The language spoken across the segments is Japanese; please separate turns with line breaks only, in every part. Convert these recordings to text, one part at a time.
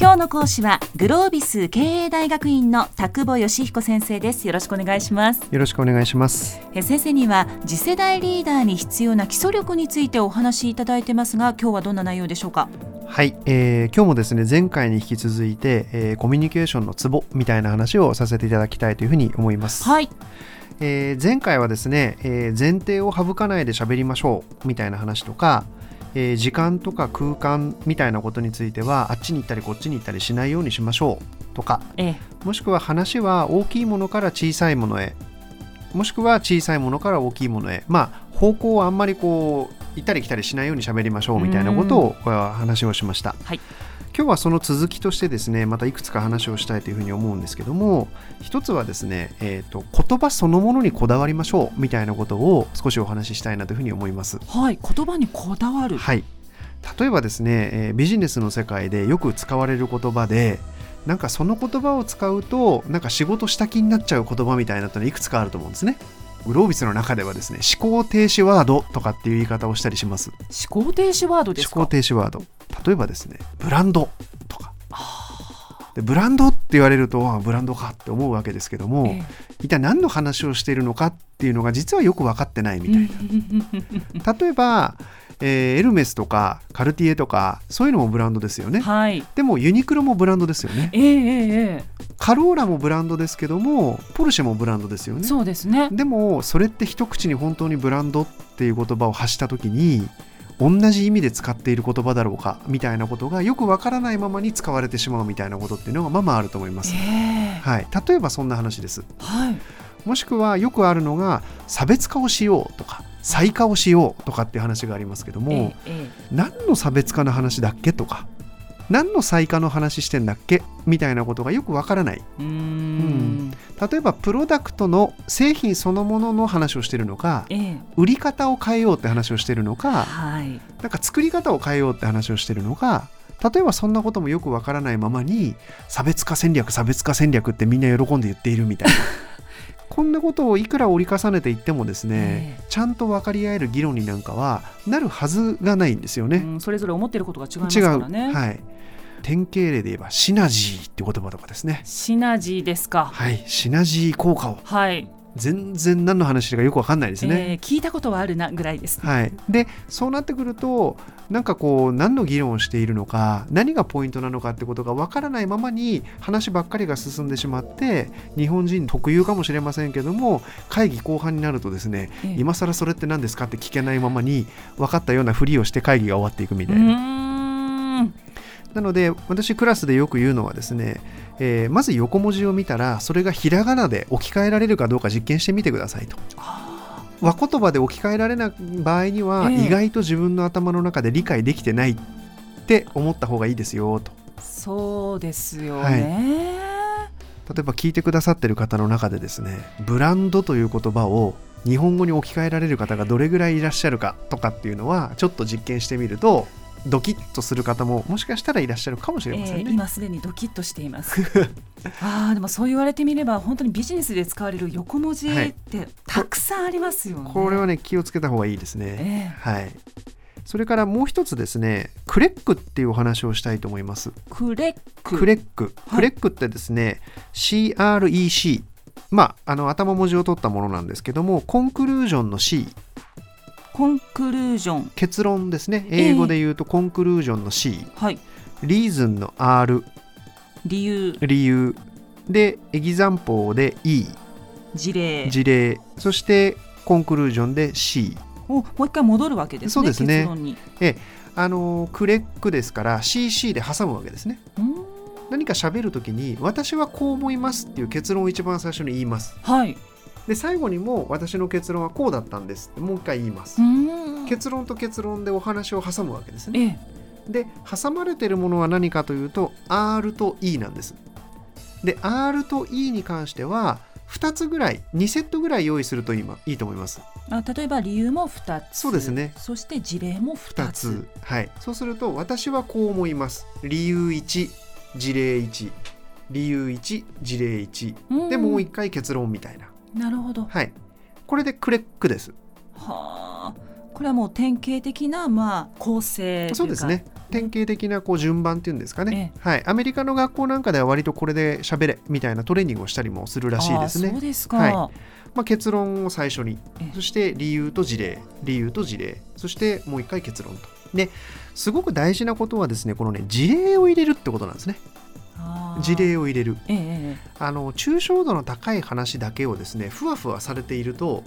今日の講師はグロービス経営大学院の田久保義彦先生です。よろしくお願いします。
よろしくお願いします。
え先生には次世代リーダーに必要な基礎力についてお話しいただいてますが今日はどんな内容でしょうか？
はい、えー、今日もですね前回に引き続いて、えー、コミュニケーションのツボみたいな話をさせていただきたいというふうに思います。
はい。
えー、前回はですね、えー、前提を省かないで喋りましょうみたいな話とか、えー、時間とか空間みたいなことについてはあっちに行ったりこっちに行ったりしないようにしましょう。とか、
ええ、
もしくは話は大きいものから小さいものへ。もしくは小さいものから大きいものへ。まあ方向をあんまりこう行ったり来たりしないように喋りましょうみたいなことを話をしました。
はい
今日はその続きとしてですねまたいくつか話をしたいというふうに思うんですけども一つはですね、えーと、言葉そのものにこだわりましょうみたいなことを少しお話ししたいなというふうに思います。
はい言葉にこだわる、
はい、例えばですね、えー、ビジネスの世界でよく使われる言葉でなんかその言葉を使うとなんか仕事した気になっちゃう言葉みたいなのいくつかあると思うんですね。グロービスの中ではですね思考停止ワードとかっていう言い方をしたりします。
思考停止ワードです
か？思考停止ワード例えばですねブランドとか。でブランドって言われるとブランドかって思うわけですけども、ええ、一体何の話をしているのかっていうのが実はよく分かってないみたいな。例えばえー、エルメスとかカルティエとかそういうのもブランドですよね、
はい、
でもユニクロもブランドですよね、
えー、えー、
カローラもブランドですけどもポルシェもブランドですよね。
そうですね。
でもそれって一口に本当にブランドっていう言葉を発した時に同じ意味で使っている言葉だろうかみたいなことがよくわからないままに使われてしまうみたいなことっていうのがまあまああると思います、
え。ー、
はい、例えばそんな話です、
はい、
もしくはよくあるのが差別化をしようとか再化をしようとかっていう話がありますけども、ええ、何の差別化の話だっけとか何の再化の話してんだっけみたいなことがよくわからない。
うん、
例えばプロダクトの製品そのものの話をしてるのか、
え、
売り方を変えようって話をしてるのか、
はい、
なんか作り方を変えようって話をしてるのか例えばそんなこともよくわからないままに差別化戦略差別化戦略ってみんな喜んで言っているみたいな。こんなことをいくら折り重ねていってもですね、えー、ちゃんと分かり合える議論になんかはなるはずがないんですよね。う
ん、それぞれ思ってることが違いますからね。
はい典型例で言えばシナジーって言葉とかですね。
シナジーですか。
はい。シナジー効果を。
はい。
全然何の話かよく分かんないですね、
えー、聞いたことはあるなぐらいです、
ね、はい、でそうなってくるとなんかこう何の議論をしているのか何がポイントなのかってことが分からないままに話ばっかりが進んでしまって日本人特有かもしれませんけども会議後半になるとですね、えー、今更それって何ですかって聞けないままに分かったようなふりをして会議が終わっていくみたいな。なので私クラスでよく言うのはですね、えー、まず横文字を見たらそれがひらがなで置き換えられるかどうか実験してみてくださいと。和言葉で置き換えられない場合には、意外と自分の頭の中で理解できてないって思った方がいいですよと。
そうですよね、
はい、例えば聞いてくださってる方の中でですねブランドという言葉を日本語に置き換えられる方がどれぐらいいらっしゃるかとかっていうのはちょっと実験してみるとドキッとする方ももしかしたらいらっしゃるかもしれませんね、えー、
今すでにドキッとしています。あでもそう言われてみれば本当にビジネスで使われる横文字ってたくさんありますよね、
はい、これはね気をつけた方がいいですね、
えー、
はい。それからもう一つですねクレックっていうお話をしたいと思います。
クレック。
クレック、クレックってですね CREC まああの頭文字を取ったものなんですけどもコンクルージョンの C
コンクルージョン
結論ですね。英語で言うとコンクルージョンの C、
はい、
リーズンの R
理由。
理由。でエギザンポーで E
事例。
事例。そしてコンクルージョンで C
おもう一回戻るわけですね
そうですね。
え
あのクレックですから CC で挟むわけですね。何か喋るときに私はこう思いますっていう結論を一番最初に言います。
はい
で最後にも私の結論はこうだったんですってもう一回言います。結論と結論でお話を挟むわけですね、ええ、で挟まれてるものは何かというと R と E なんです。で R と E に関しては2つぐらい2セットぐらい用意するといいと思います。
あ例えば理由も2つ。
そうですね。
そして事例も2つ ,2 つ。
はい。そうすると私はこう思います。理由1事例1理由1事例1でもう一回結論みたいな
なるほど。
はい。これでクレックです。
はあ。これはもう典型的なまあ構成
そうですね。典型的なこう順番っていうんですかね、はい、アメリカの学校なんかでは割とこれで喋れみたいなトレーニングをしたりもするらしいですね。
そうですか、
はい。まあ、結論を最初に。
ええ。
そして理由と事例。理由と事例。そしてもう一回結論と。ですごく大事なことはですねこのね事例を入れるってことなんですね事例を入れる。
ええええ
あの抽象度の高い話だけをですねふわふわされていると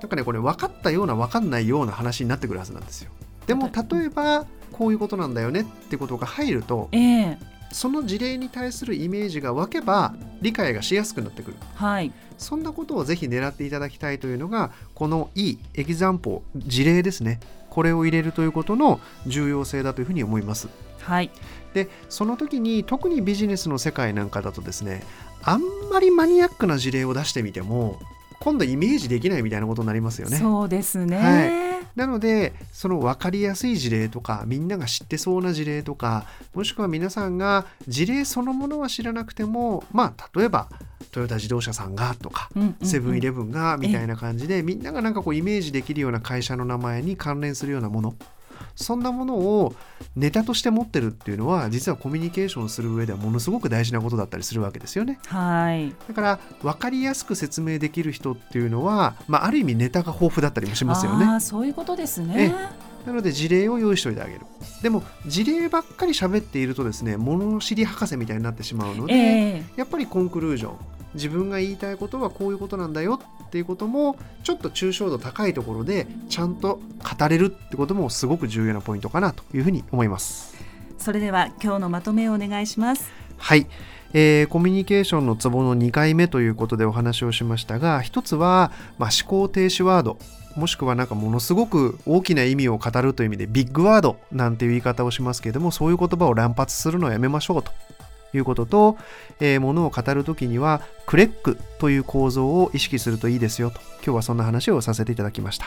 なんかねこれ分かったような分かんないような話になってくるはずなんですよ。でも例えばこういうことなんだよねってことが入ると
ええ。
その事例に対するイメージが湧けば理解がしやすくなってくる。
はい。
そんなことをぜひ狙っていただきたいというのがこの E エキザンポ事例ですね。これを入れるということの重要性だというふうに思います
はい。
でその時に特にビジネスの世界なんかだとですねあんまりマニアックな事例を出してみても今度イメージできないみたいなことになりますよね。
そうですね、
はなのでその分かりやすい事例とかみんなが知ってそうな事例とかもしくは皆さんが事例そのものは知らなくてもまあ例えばトヨタ自動車さんがとかセブンイレブンがみたいな感じでみんながなんかこうイメージできるような会社の名前に関連するようなものそんなものをネタとして持ってるっていうのは実はコミュニケーションする上ではものすごく大事なことだったりするわけですよね。
はい。
だから分かりやすく説明できる人っていうのは、まあ、ある意味ネタが豊富だったりもしますよね。
あーそういうことですね。
なので事例を用意しておいてあげる。でも事例ばっかり喋っているとですね物知り博士みたいになってしまうので、
ええ。
やっぱりコンクルージョン。自分が言いたいことはこういうことなんだよっていうこともちょっと抽象度高いところでちゃんと語れるってこともすごく重要なポイントかなというふうに思います。
それでは今日のまとめをお願いします。
はい、えーコミュニケーションのツボの2回目ということでお話をしましたが一つは、まあ、思考停止ワード。もしくはなんかものすごく大きな意味を語るという意味でビッグワードなんていう言い方をしますけれどもそういう言葉を乱発するのをやめましょうということと、えーものを語るときにはクレックという構造を意識するといいですよと。今日はそんな話をさせていただきました。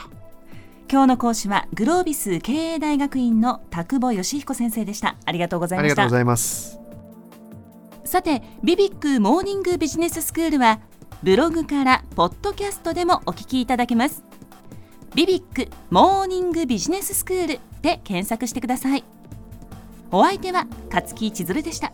今日の講師はグロービス経営大学院の田久保義彦先生でした。ありがとうございました。
ありがとうございます。
さてビビックモーニングビジネススクールはブログからポッドキャストでもお聞きいただけます。ビビックモーニングビジネススクールで検索してください。お相手は勝木千鶴でした